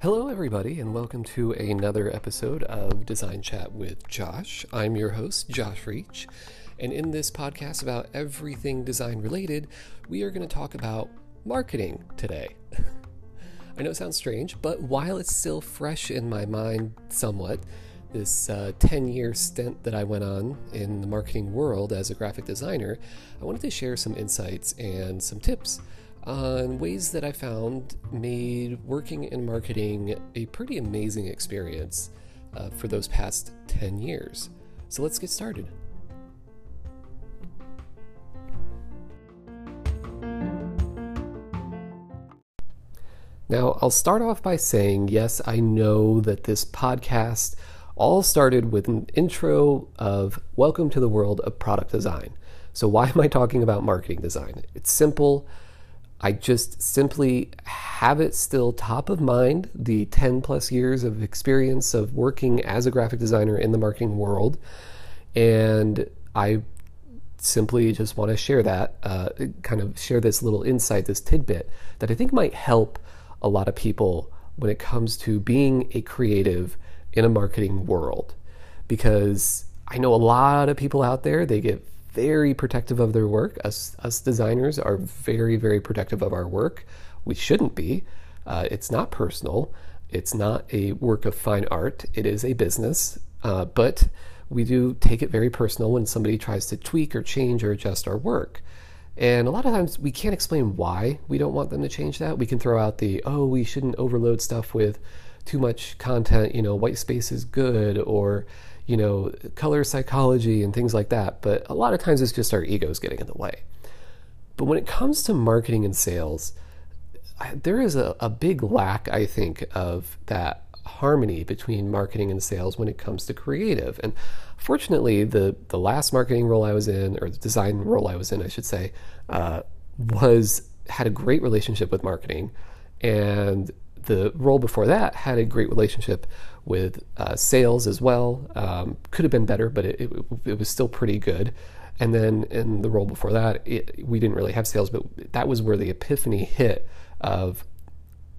Hello, everybody, and welcome to another episode of Design Chat with Josh. I'm your host, Josh Reach, and in this podcast about everything design related, we are going to talk about marketing today. I know it sounds strange, but while it's still fresh in my mind somewhat, this 10 uh, year stint that I went on in the marketing world as a graphic designer, I wanted to share some insights and some tips on ways that I found made working in marketing a pretty amazing experience uh, for those past 10 years. So let's get started. Now, I'll start off by saying yes, I know that this podcast all started with an intro of Welcome to the World of Product Design. So, why am I talking about marketing design? It's simple. I just simply have it still top of mind the 10 plus years of experience of working as a graphic designer in the marketing world. And I simply just want to share that, uh, kind of share this little insight, this tidbit that I think might help a lot of people when it comes to being a creative in a marketing world. Because I know a lot of people out there, they get very protective of their work. Us, us designers are very, very protective of our work. We shouldn't be. Uh, it's not personal. It's not a work of fine art. It is a business. Uh, but we do take it very personal when somebody tries to tweak or change or adjust our work. And a lot of times we can't explain why we don't want them to change that. We can throw out the, oh, we shouldn't overload stuff with too much content, you know, white space is good, or, you know, color psychology and things like that. But a lot of times it's just our egos getting in the way. But when it comes to marketing and sales, there is a, a big lack, I think, of that harmony between marketing and sales when it comes to creative. And fortunately, the the last marketing role I was in, or the design role I was in, I should say, uh, was had a great relationship with marketing, and the role before that had a great relationship with uh, sales as well. Um, could have been better, but it, it, it, was still pretty good. And then in the role before that, it, we didn't really have sales, but that was where the epiphany hit of,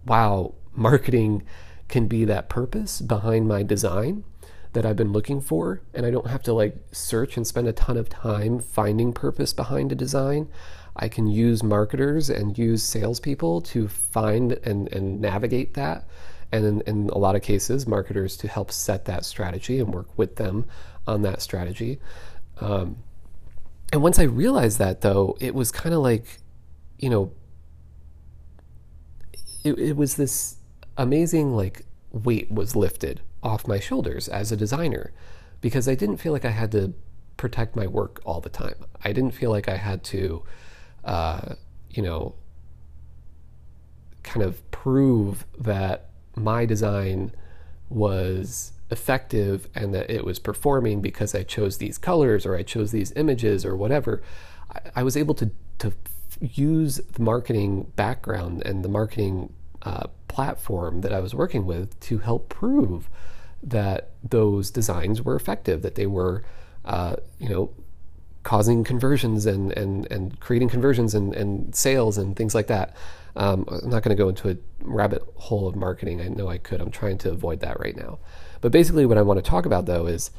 wow, marketing can be that purpose behind my design that I've been looking for. And I don't have to like search and spend a ton of time finding purpose behind a design. I can use marketers and use salespeople to find and, and navigate that. And in, in a lot of cases, marketers to help set that strategy and work with them on that strategy. Um, and once I realized that, though, it was kind of like, you know, it, it was this amazing like weight was lifted off my shoulders as a designer because I didn't feel like I had to protect my work all the time. I didn't feel like I had to, uh, you know, kind of prove that my design was effective and that it was performing because I chose these colors or I chose these images or whatever. I, I was able to to use the marketing background and the marketing uh, platform that I was working with to help prove that those designs were effective, that they were, uh, you know, causing conversions and, and, and creating conversions and, and sales and things like that. Um, I'm not going to go into a rabbit hole of marketing. I know I could. I'm trying to avoid that right now. But basically, what I want to talk about though is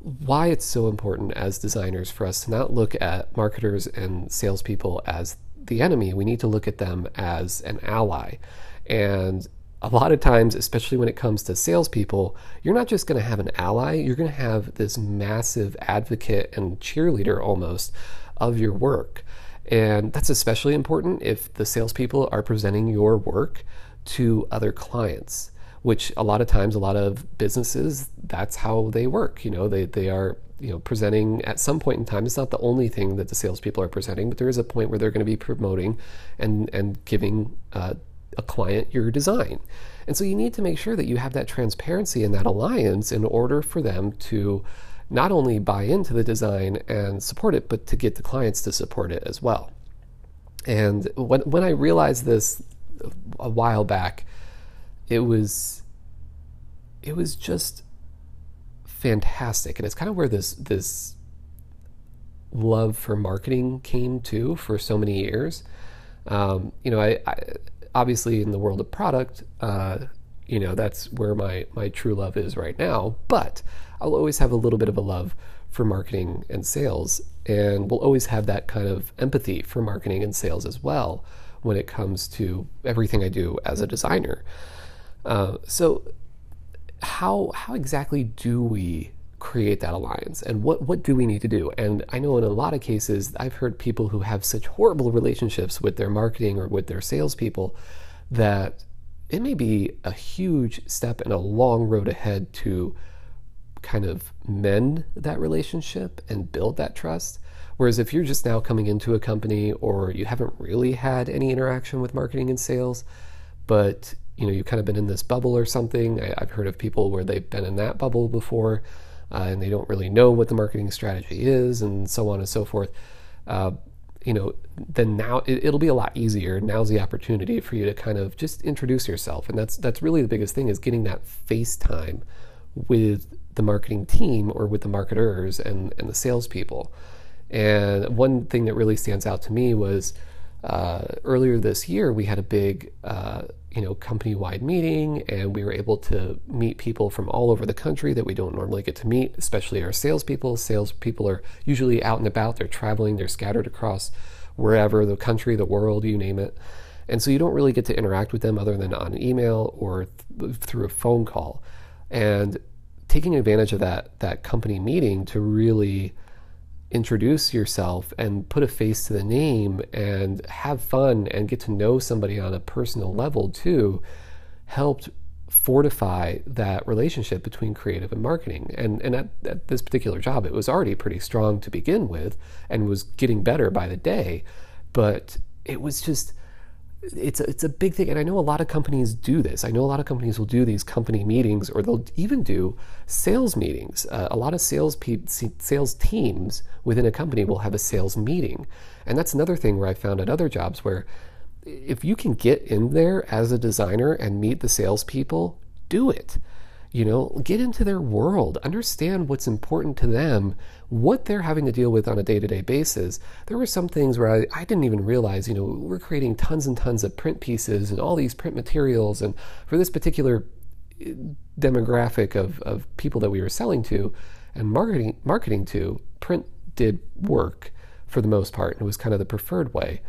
why it's so important as designers for us to not look at marketers and salespeople as the enemy. We need to look at them as an ally. And a lot of times, especially when it comes to salespeople, you're not just going to have an ally, you're going to have this massive advocate and cheerleader almost of your work. And that's especially important if the salespeople are presenting your work to other clients, which a lot of times, a lot of businesses, that's how they work. You know, they, they are you know presenting at some point in time it's not the only thing that the salespeople are presenting but there is a point where they're going to be promoting and and giving uh, a client your design. And so you need to make sure that you have that transparency and that alliance in order for them to not only buy into the design and support it, but to get the clients to support it as well. And when, when I realized this a while back, it was it was just fantastic. And it's kind of where this this love for marketing came to for so many years. Um, you know, I, I, obviously in the world of product, uh, you know, that's where my my true love is right now. But I'll always have a little bit of a love for marketing and sales, and we'll always have that kind of empathy for marketing and sales as well when it comes to everything I do as a designer. Uh, so, how how exactly do we create that alliance? And what what do we need to do? And i know in a lot of cases i've heard people who have such horrible relationships with their marketing or with their salespeople that it may be a huge step and a long road ahead to kind of mend that relationship and build that trust. Whereas if you're just now coming into a company or you haven't really had any interaction with marketing and sales but you know you've kind of been in this bubble or something I, have heard of people where they've been in that bubble before uh, and they don't really know what the marketing strategy is, and so on and so forth. Uh, you know, then now it, it'll be a lot easier. Now's the opportunity for you to kind of just introduce yourself, and that's that's really the biggest thing is getting that face time with the marketing team or with the marketers and and the salespeople. And one thing that really stands out to me was uh, earlier this year we had a big uh, you know company-wide meeting and we were able to meet people from all over the country that we don't normally get to meet especially our salespeople. Salespeople are usually out and about. They're traveling. They're scattered across wherever the country the world you name it. And so you don't really get to interact with them other than on email or th- through a phone call. And taking advantage of that that company meeting to really introduce yourself and put a face to the name and have fun and get to know somebody on a personal level too helped fortify that relationship between creative and marketing. And and at, at, this particular job, it was already pretty strong to begin with and was getting better by the day. But it was just it's a, it's a big thing and i know a lot of companies do this. I know a lot of companies will do these company meetings or they'll even do sales meetings. Uh, a lot of sales pe- sales teams within a company will have a sales meeting. And that's another thing where i found at other jobs where if you can get in there as a designer and meet the salespeople do it. You know, get into their world, understand what's important to them, what they're having to deal with on a day to day basis. There were some things where I, I, didn't even realize, you know, we're creating tons and tons of print pieces and all these print materials. And for this particular eh, demographic of, of people that we were selling to and marketing, marketing to, print did work for the most part. And it was kind of the preferred way.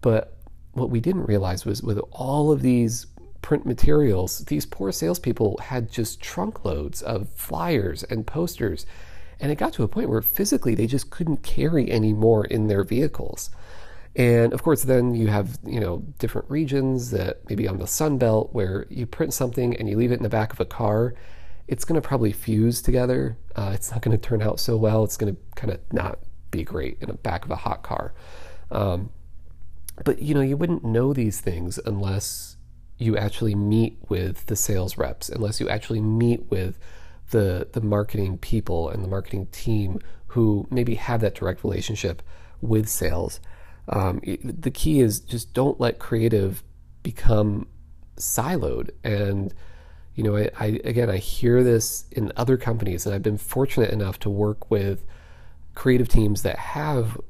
But what we didn't realize was with all of these print materials, these poor salespeople had just trunkloads of flyers and posters. And it got to a point where physically they just couldn't carry any more in their vehicles. And of course, then you have you know different regions that maybe on the Sun Belt where you print something and you leave it in the back of a car, it's going to probably fuse together. Uh, it's not going to turn out so well. It's going to kind of not be great in the back of a hot car. Um, but you know, you wouldn't know these things unless you actually meet with the sales reps, unless you actually meet with the the marketing people and the marketing team who maybe have that direct relationship with sales. Um, the key is just don't let creative become siloed. And you know, I, I again I hear this in other companies, and I've been fortunate enough to work with creative teams that have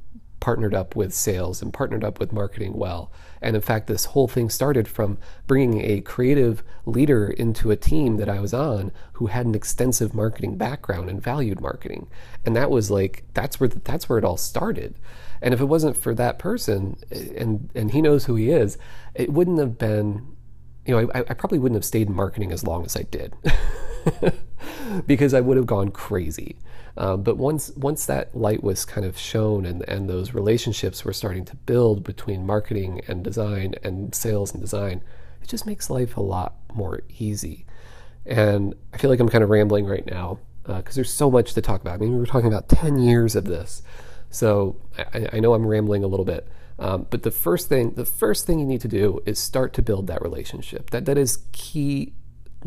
partnered up with sales and partnered up with marketing well. And in fact, this whole thing started from bringing a creative leader into a team that I was on who had an extensive marketing background and valued marketing. And that was like that's where that's where it all started. And if it wasn't for that person eh, and and he knows who he is, it wouldn't have been you know, I, I probably wouldn't have stayed in marketing as long as I did because I would have gone crazy. Um, but once once that light was kind of shown and, and those relationships were starting to build between marketing and design and sales and design, it just makes life a lot more easy. And I feel like I'm kind of rambling right now because uh, there's so much to talk about. I mean, we were talking about 10 years of this. So I, I know I'm rambling a little bit. Um, but the first thing, the first thing you need to do is start to build that relationship. That that is key,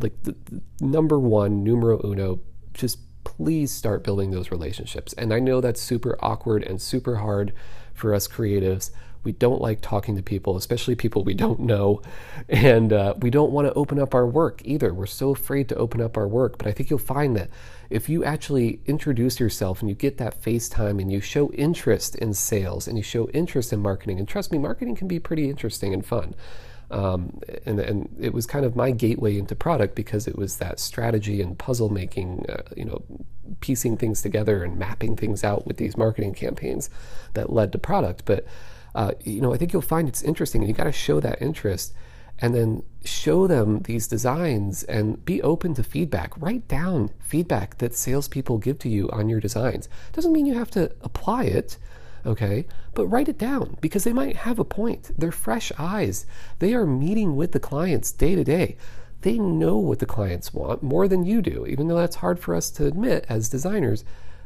like the, the number one, numero uno. Just please start building those relationships. And I know that's super awkward and super hard for us creatives We don't like talking to people, especially people we don't know. And uh, we don't want to open up our work either. We're so afraid to open up our work. But I think you'll find that if you actually introduce yourself and you get that face time and you show interest in sales and you show interest in marketing, and trust me, marketing can be pretty interesting and fun. Um, and, and it was kind of my gateway into product because it was that strategy and puzzle making, uh, you know, piecing things together and mapping things out with these marketing campaigns that led to product. But, uh, you know, I think you'll find it's interesting and you got to show that interest and then show them these designs and be open to feedback. Write down feedback that salespeople give to you on your designs. Doesn't mean you have to apply it, okay? But write it down because they might have a point. They're fresh eyes. They are meeting with the clients day to day. They know what the clients want more than you do, even though that's hard for us to admit as designers.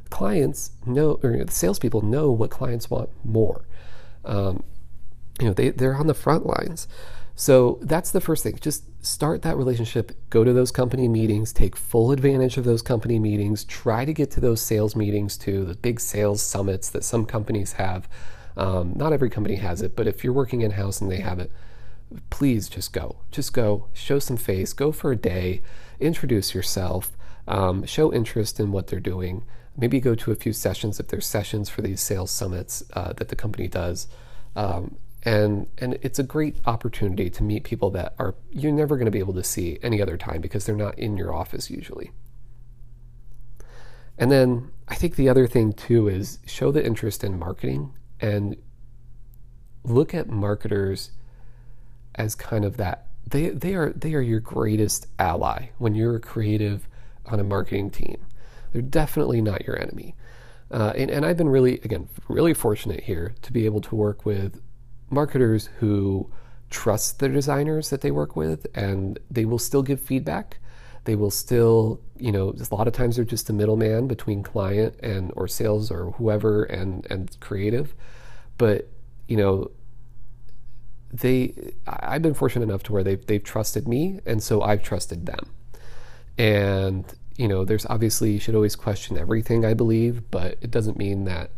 Clients know, or the salespeople know what clients want more. Um, you know, they, they're on the front lines. So that's the first thing. Just start that relationship, go to those company meetings, take full advantage of those company meetings, try to get to those sales meetings too, the big sales summits that some companies have. Um, not every company has it, but if you're working in house and they have it, please just go. Just go, show some face, go for a day, introduce yourself, um, show interest in what they're doing. Maybe go to a few sessions if there's sessions for these sales summits uh, that the company does. Um, and and it's a great opportunity to meet people that are you're never going to be able to see any other time because they're not in your office usually. And then I think the other thing too is show the interest in marketing and look at marketers as kind of that they they are they are your greatest ally when you're a creative on a marketing team. They're definitely not your enemy. Uh, and, and I've been really, again, really fortunate here to be able to work with marketers who trust the designers that they work with and they will still give feedback. They will still you know a lot of times they're just a middleman between client and or sales or whoever and and creative. But you know they I've been fortunate enough to where they've they've trusted me and so I've trusted them. And you know there's obviously you should always question everything I believe but it doesn't mean that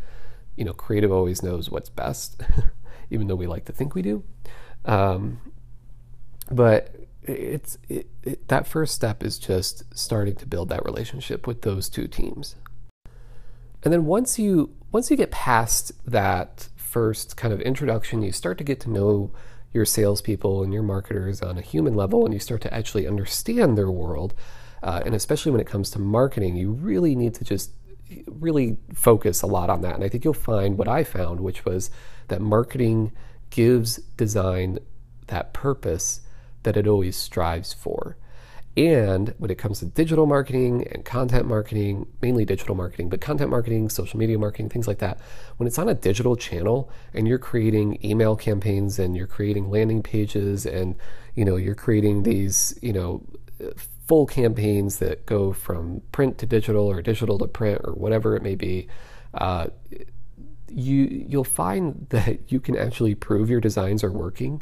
you know creative always knows what's best even though we like to think we do. Um, but it's it, it, that first step is just starting to build that relationship with those two teams. And then once you once you get past that first kind of introduction, you start to get to know your salespeople and your marketers on a human level, and you start to actually understand their world. Uh, and especially when it comes to marketing, you really need to just really focus a lot on that. And I think you'll find what I found, which was that marketing gives design that purpose that it always strives for. And when it comes to digital marketing and content marketing, mainly digital marketing, but content marketing, social media marketing, things like that, when it's on a digital channel and you're creating email campaigns and you're creating landing pages and you know you're creating these you know full campaigns that go from print to digital or digital to print or whatever it may be, uh, you you'll find that you can actually prove your designs are working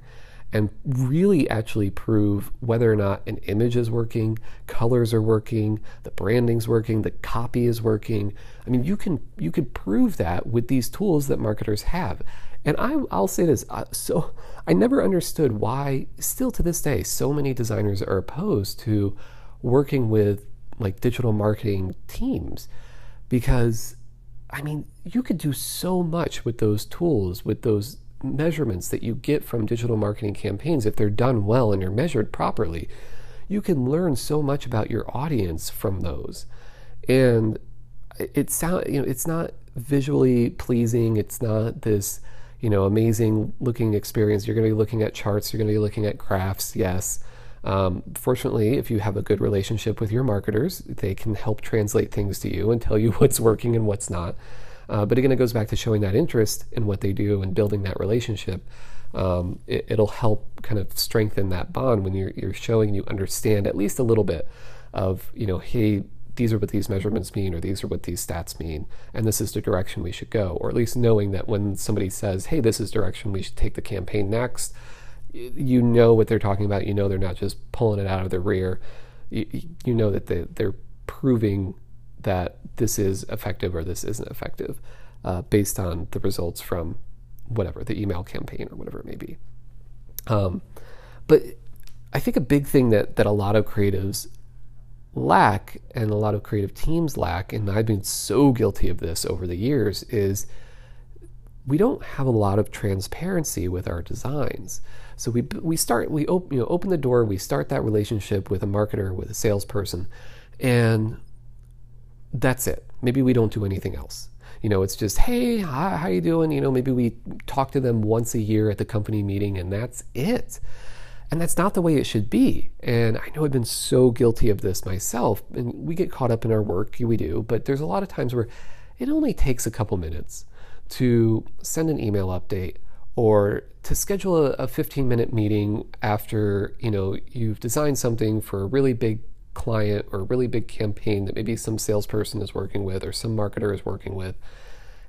and really actually prove whether or not an image is working, colors are working, the branding's working, the copy is working. I mean, you can you could prove that with these tools that marketers have. And I, I'll say this: uh, so I never understood why, still to this day, so many designers are opposed to working with like digital marketing teams, because I mean, you could do so much with those tools, with those measurements that you get from digital marketing campaigns if they're done well and you're measured properly. You can learn so much about your audience from those, and it sound you know it's not visually pleasing. It's not this you know, amazing looking experience. You're going to be looking at charts, you're going to be looking at graphs, yes. Um, fortunately, if you have a good relationship with your marketers, they can help translate things to you and tell you what's working and what's not. Uh, but again, it goes back to showing that interest in what they do and building that relationship. Um, it, will help kind of strengthen that bond when you're, you're showing you understand at least a little bit of, you know, hey, these are what these measurements mean, or these are what these stats mean, and this is the direction we should go. Or at least knowing that when somebody says, hey, this is direction we should take the campaign next, you know what they're talking about. You know they're not just pulling it out of the rear. You, you know that they, they're proving that this is effective or this isn't effective uh, based on the results from whatever the email campaign or whatever it may be. Um, but I think a big thing that that a lot of creatives lack and a lot of creative teams lack, and I've been so guilty of this over the years, is we don't have a lot of transparency with our designs. So we we start we open you know open the door, we start that relationship with a marketer, with a salesperson, and that's it. Maybe we don't do anything else. You know, it's just, hey, hi, how you doing? You know, maybe we talk to them once a year at the company meeting, and that's it. And that's not the way it should be. And I know I've been so guilty of this myself. And we get caught up in our work, we do, but there's a lot of times where it only takes a couple minutes to send an email update or to schedule a, 15 minute meeting after you know you've designed something for a really big client or a really big campaign that maybe some salesperson is working with or some marketer is working with.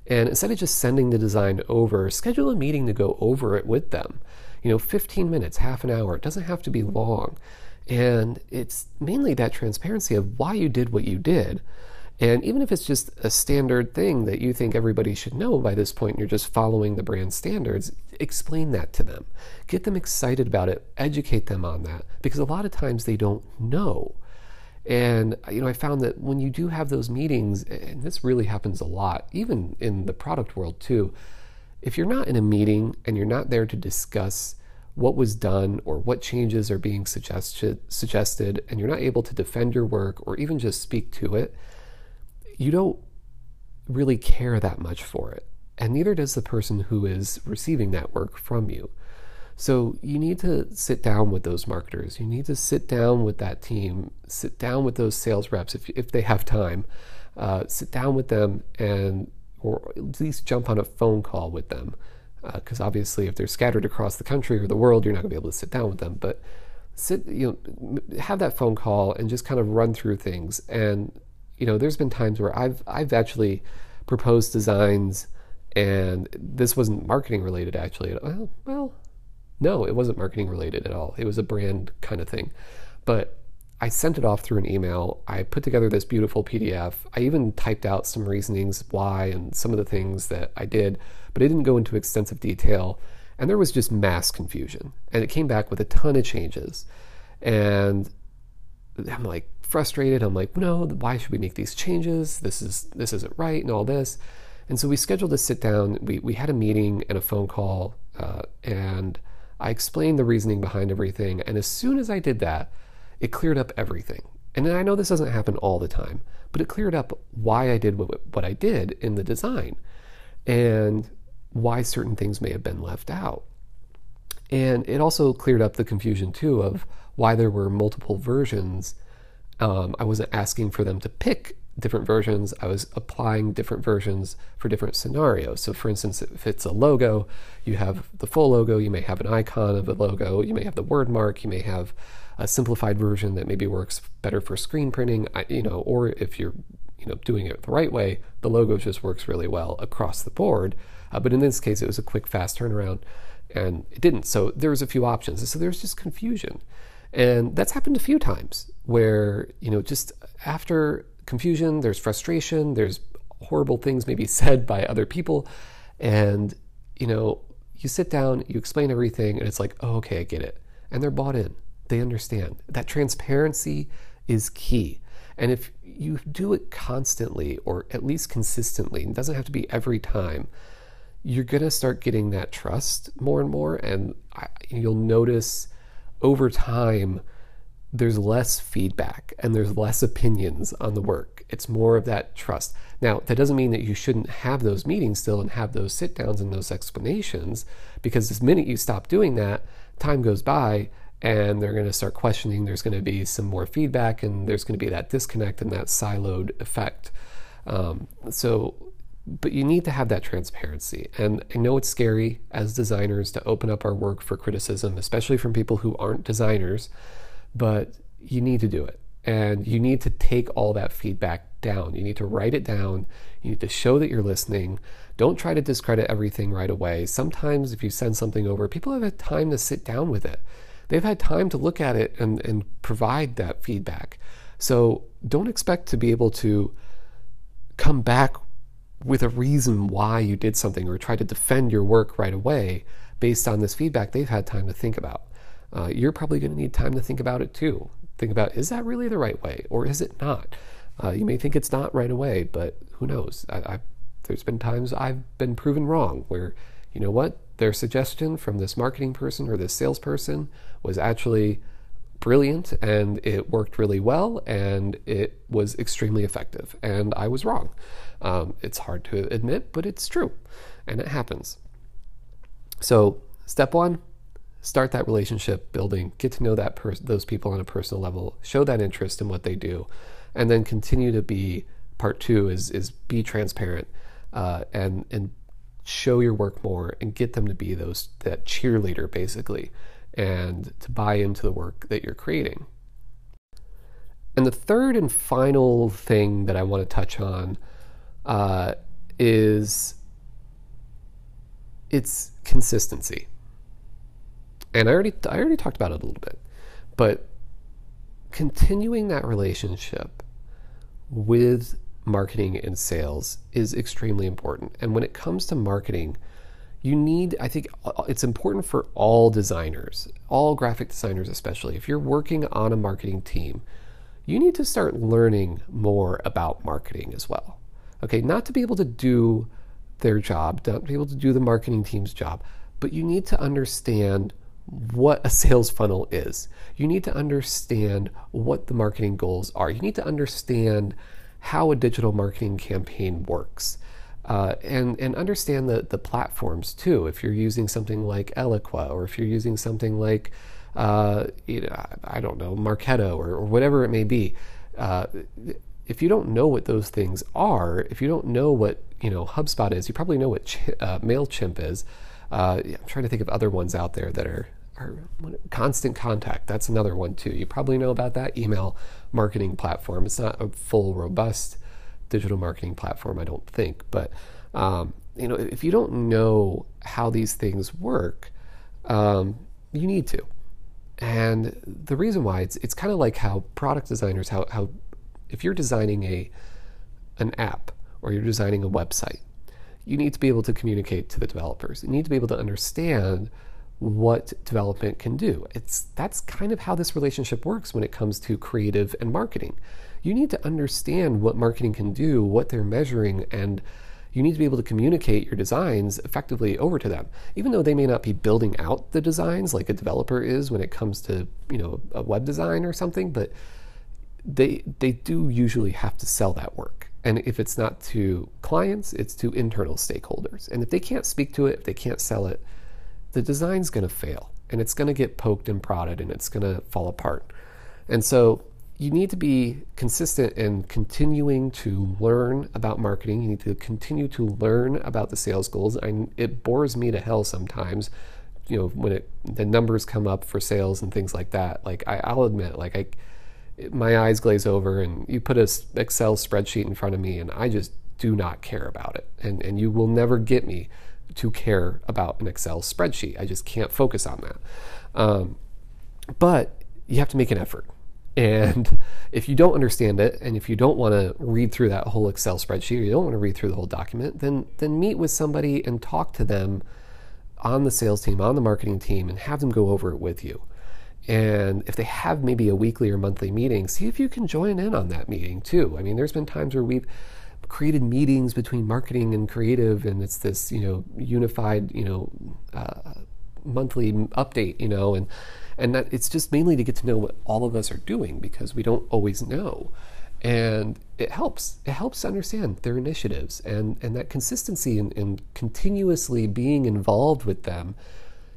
And instead of just sending the design over schedule a meeting to go over it with them. You know 15 minutes half an hour it doesn't have to be long. And it's mainly that transparency of why you did what you did and even if it's just a standard thing that you think everybody should know by this point, you're just following the brand standards, explain that to them. Get them excited about it, educate them on that, because a lot of times they don't know. And you know, I found that when you do have those meetings, and this really happens a lot, even in the product world too, if you're not in a meeting and you're not there to discuss what was done or what changes are being suggested, suggested and you're not able to defend your work or even just speak to it, you don't really care that much for it. And neither does the person who is receiving that work from you. So you need to sit down with those marketers. You need to sit down with that team, sit down with those sales reps if, if they have time. Uh, sit down with them and, or at least jump on a phone call with them. Because uh, obviously, if they're scattered across the country or the world, you're not going to be able to sit down with them. But sit, you know, have that phone call and just kind of run through things and you know, there's been times where I've I've actually proposed designs, and this wasn't marketing related actually. Well, well, no, it wasn't marketing related at all. It was a brand kind of thing, but I sent it off through an email. I put together this beautiful PDF. I even typed out some reasonings why and some of the things that I did, but it didn't go into extensive detail. And there was just mass confusion. And it came back with a ton of changes. And I'm like, frustrated. I'm like, no, why should we make these changes? This is this isn't right, and all this. And so we scheduled a sit down. We we had a meeting and a phone call, uh, and I explained the reasoning behind everything. And as soon as I did that, it cleared up everything. And I know this doesn't happen all the time, but it cleared up why I did what, what I did in the design, and why certain things may have been left out. And it also cleared up the confusion too of why there were multiple versions um, I wasn't asking for them to pick different versions. I was applying different versions for different scenarios. So, for instance, if it's a logo, you have the full logo, you may have an icon of a logo, you may have the word mark, you may have a simplified version that maybe works better for screen printing, you know, or if you're you know doing it the right way, the logo just works really well across the board. Uh, but in this case, it was a quick, fast turnaround, and it didn't. So there was a few options. So there's just confusion. And that's happened a few times where, you know, just after confusion, there's frustration, there's horrible things maybe said by other people. And, you know, you sit down, you explain everything, and it's like, oh, okay, I get it. And they're bought in, they understand. That transparency is key. And if you do it constantly or at least consistently, it doesn't have to be every time, you're going to start getting that trust more and more. And I, you'll notice over time, there's less feedback and there's less opinions on the work. It's more of that trust. Now, that doesn't mean that you shouldn't have those meetings still and have those sit downs and those explanations, because the minute you stop doing that, time goes by and they're going to start questioning. There's going to be some more feedback and there's going to be that disconnect and that siloed effect. Um, so but you need to have that transparency. And I know it's scary as designers to open up our work for criticism, especially from people who aren't designers, but you need to do it. And you need to take all that feedback down. You need to write it down. You need to show that you're listening. Don't try to discredit everything right away. Sometimes, if you send something over, people have had time to sit down with it. They've had time to look at it and, and provide that feedback. So don't expect to be able to come back with a reason why you did something or try to defend your work right away based on this feedback they've had time to think about. Uh, you're probably going to need time to think about it too. Think about is that really the right way or is it not? Uh, you may think it's not right away, but who knows? I, I, there's been times I've been proven wrong where, you know what, their suggestion from this marketing person or this salesperson was actually brilliant and it worked really well and it was extremely effective. And I was wrong. Um, it's hard to admit, but it's true and it happens. So, step one, start that relationship building, get to know that pers- those people on a personal level, show that interest in what they do, and then continue to be part two is is be transparent uh, and and show your work more and get them to be those that cheerleader basically and to buy into the work that you're creating. And the third and final thing that I want to touch on uh, is its consistency. And I already I already talked about it a little bit, but continuing that relationship with marketing and sales is extremely important. And when it comes to marketing, you need, I think it's important for all designers, all graphic designers especially. If you're working on a marketing team, you need to start learning more about marketing as well. Okay, not to be able to do their job, not to be able to do the marketing team's job, but you need to understand what a sales funnel is. You need to understand what the marketing goals are. You need to understand how a digital marketing campaign works. Uh, and and understand the the platforms too. If you're using something like Eloqua, or if you're using something like uh, you know, I don't know Marketo or, or whatever it may be, uh, if you don't know what those things are, if you don't know what you know HubSpot is, you probably know what Ch- uh, Mailchimp is. Uh, I'm trying to think of other ones out there that are or constant contact that's another one too you probably know about that email marketing platform it's not a full robust digital marketing platform i don't think but um, you know if you don't know how these things work um, you need to and the reason why it's it's kind of like how product designers how how if you're designing a an app or you're designing a website you need to be able to communicate to the developers you need to be able to understand what development can do. It's that's kind of how this relationship works when it comes to creative and marketing. You need to understand what marketing can do, what they're measuring, and you need to be able to communicate your designs effectively over to them. Even though they may not be building out the designs like a developer is when it comes to, you know, a web design or something, but they they do usually have to sell that work. And if it's not to clients, it's to internal stakeholders. And if they can't speak to it, if they can't sell it, the design's going to fail and it's going to get poked and prodded and it's going to fall apart. And so you need to be consistent in continuing to learn about marketing. You need to continue to learn about the sales goals. I, it bores me to hell sometimes, you know, when it the numbers come up for sales and things like that. Like I, I'll admit, like I, my eyes glaze over, and you put a Excel spreadsheet in front of me, and I just do not care about it. And and you will never get me to care about an Excel spreadsheet. I just can't focus on that. Um, but you have to make an effort. And if you don't understand it, and if you don't want to read through that whole Excel spreadsheet, or you don't want to read through the whole document, then then meet with somebody and talk to them on the sales team, on the marketing team, and have them go over it with you. And if they have maybe a weekly or monthly meeting, see if you can join in on that meeting too. I mean, there's been times where we've created meetings between marketing and creative, and it's this you know unified you know uh, monthly update, you know, and and that it's just mainly to get to know what all of us are doing because we don't always know, and it helps. It helps to understand their initiatives and and that consistency and, continuously being involved with them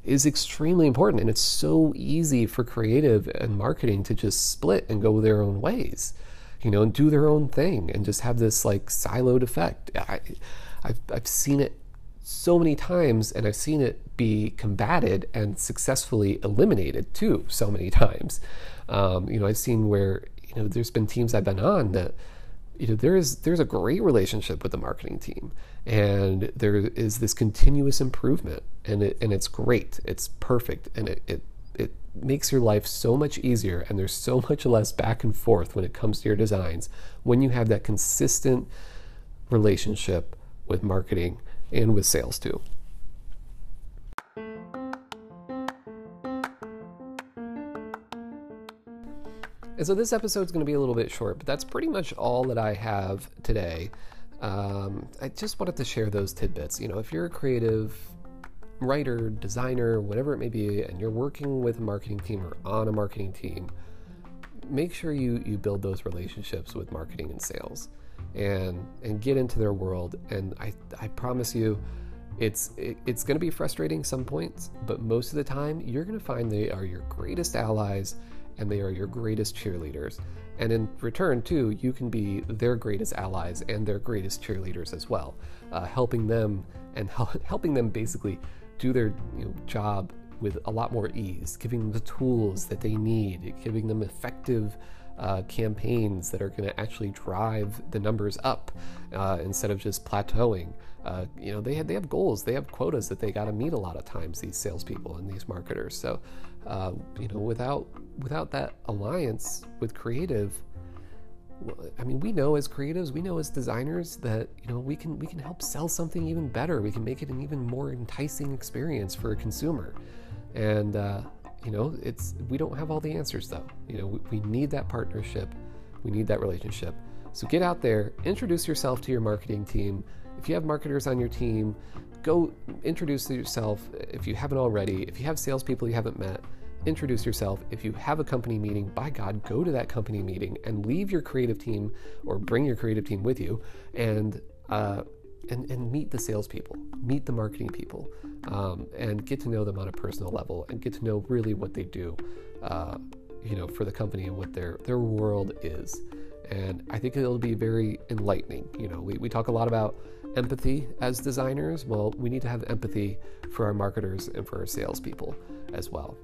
is extremely important and it's so easy for creative and marketing to just split and go their own ways you know, and do their own thing and just have this like siloed effect. I, I've, I've seen it so many times and I've seen it be combated and successfully eliminated too so many times. Um, you know, I've seen where, you know, there's been teams I've been on that, you know, there is there's a great relationship with the marketing team and there is this continuous improvement and it and it's great. It's perfect and it, it it makes your life so much easier and there's so much less back and forth when it comes to your designs when you have that consistent relationship with marketing and with sales too. And so this episode is going to be a little bit short, but that's pretty much all that I have today. Um, I just wanted to share those tidbits. You know, if you're a creative writer, designer, whatever it may be, and you're working with a marketing team or on a marketing team, make sure you you build those relationships with marketing and sales, and and get into their world. And I I promise you, it's it, it's going to be frustrating some points, but most of the time you're going to find they are your greatest allies and they are your greatest cheerleaders. And in return, too, you can be their greatest allies and their greatest cheerleaders as well, uh, helping them and helping them basically do their you know, job with a lot more ease, giving them the tools that they need, giving them effective uh, campaigns that are going to actually drive the numbers up uh, instead of just plateauing. Uh, you know, they have they have goals, they have quotas that they got to meet a lot of times. These salespeople and these marketers. So, uh, you know, without without that alliance with creative. I mean, we know as creatives, we know as designers that you know we can we can help sell something even better. We can make it an even more enticing experience for a consumer, and uh, you know, it's we don't have all the answers though. You know, we, we need that partnership, we need that relationship. So get out there, introduce yourself to your marketing team. If you have marketers on your team, go introduce yourself if you haven't already. If you have salespeople you haven't met, introduce yourself. If you have a company meeting, by God, go to that company meeting and leave your creative team or bring your creative team with you and uh, and, and meet the salespeople, meet the marketing people, um, and get to know them on a personal level and get to know really what they do, uh, you know, for the company and what their their world is. And I think it'll be very enlightening. You know, we, we talk a lot about empathy as designers. Well, we need to have empathy for our marketers and for our salespeople as well.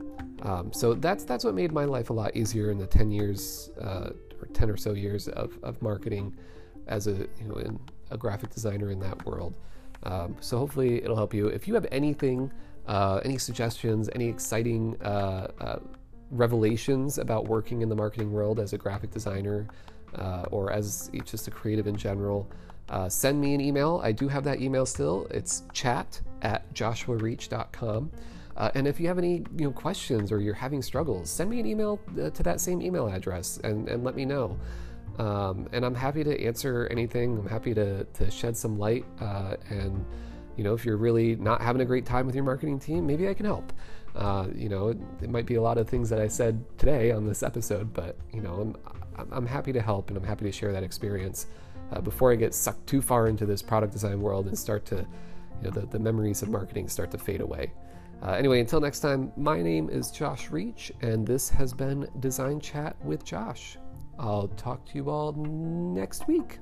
Um, so that's that's what made my life a lot easier in the 10 years uh, or 10 or so years of, of marketing as a you know in a graphic designer in that world. Um, so hopefully it'll help you. If you have anything, uh, any suggestions, any exciting uh, uh, revelations about working in the marketing world as a graphic designer uh, or as just a creative in general, uh, send me an email. I do have that email still. It's chat at joshuareach.com. Uh, and if you have any you know questions or you're having struggles, send me an email uh, to that same email address and, and let me know. Um, and I'm happy to answer anything. I'm happy to, to shed some light. Uh, and, you know, if you're really not having a great time with your marketing team, maybe I can help. Uh, you know, it, it, might be a lot of things that I said today on this episode, but, you know, I'm, I'm happy to help and I'm happy to share that experience uh, before I get sucked too far into this product design world and start to, you know, the, the memories of marketing start to fade away. Uh, anyway, until next time, my name is Josh Reach, and this has been Design Chat with Josh. I'll talk to you all next week.